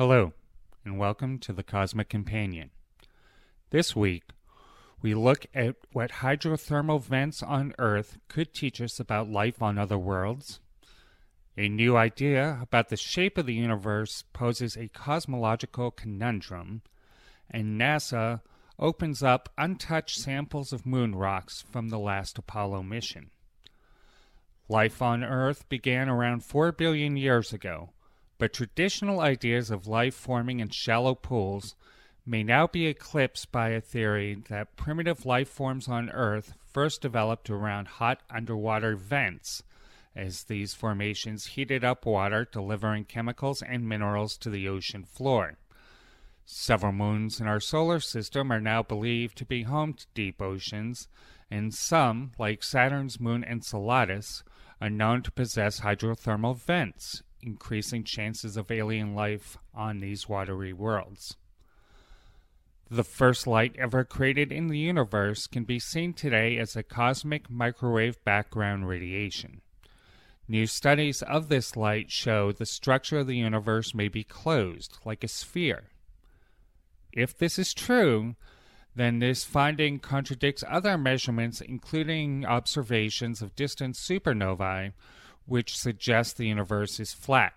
Hello, and welcome to the Cosmic Companion. This week, we look at what hydrothermal vents on Earth could teach us about life on other worlds. A new idea about the shape of the universe poses a cosmological conundrum, and NASA opens up untouched samples of moon rocks from the last Apollo mission. Life on Earth began around 4 billion years ago, but traditional ideas of life forming in shallow pools may now be eclipsed by a theory that primitive life forms on Earth first developed around hot underwater vents, as these formations heated up water, delivering chemicals and minerals to the ocean floor. Several moons in our solar system are now believed to be home to deep oceans, and some, like Saturn's moon Enceladus, are known to possess hydrothermal vents, increasing chances of alien life on these watery worlds. The first light ever created in the universe can be seen today as a cosmic microwave background radiation. New studies of this light show the structure of the universe may be closed, like a sphere. If this is true, then this finding contradicts other measurements, including observations of distant supernovae, which suggests the universe is flat.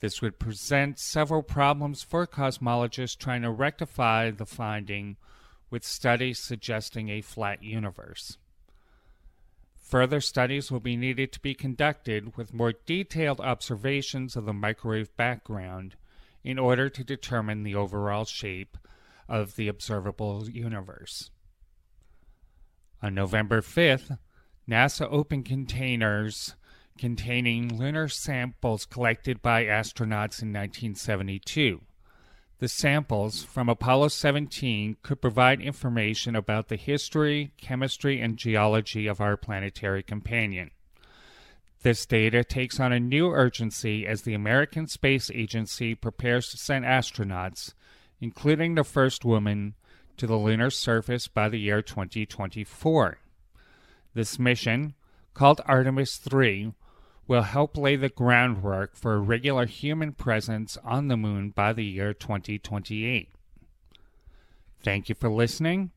This would present several problems for cosmologists trying to rectify the finding with studies suggesting a flat universe. Further studies will be needed to be conducted with more detailed observations of the microwave background in order to determine the overall shape of the observable universe. On November 5th, NASA opened containers containing lunar samples collected by astronauts in 1972. The samples from Apollo 17 could provide information about the history, chemistry, and geology of our planetary companion. This data takes on a new urgency as the American Space Agency prepares to send astronauts, including the first woman, to the lunar surface by the year 2024. This mission, called Artemis 3, will help lay the groundwork for a regular human presence on the moon by the year 2028. Thank you for listening.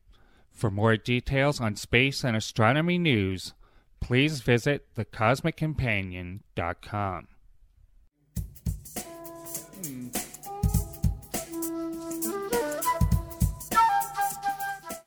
For more details on space and astronomy news, please visit thecosmiccompanion.com.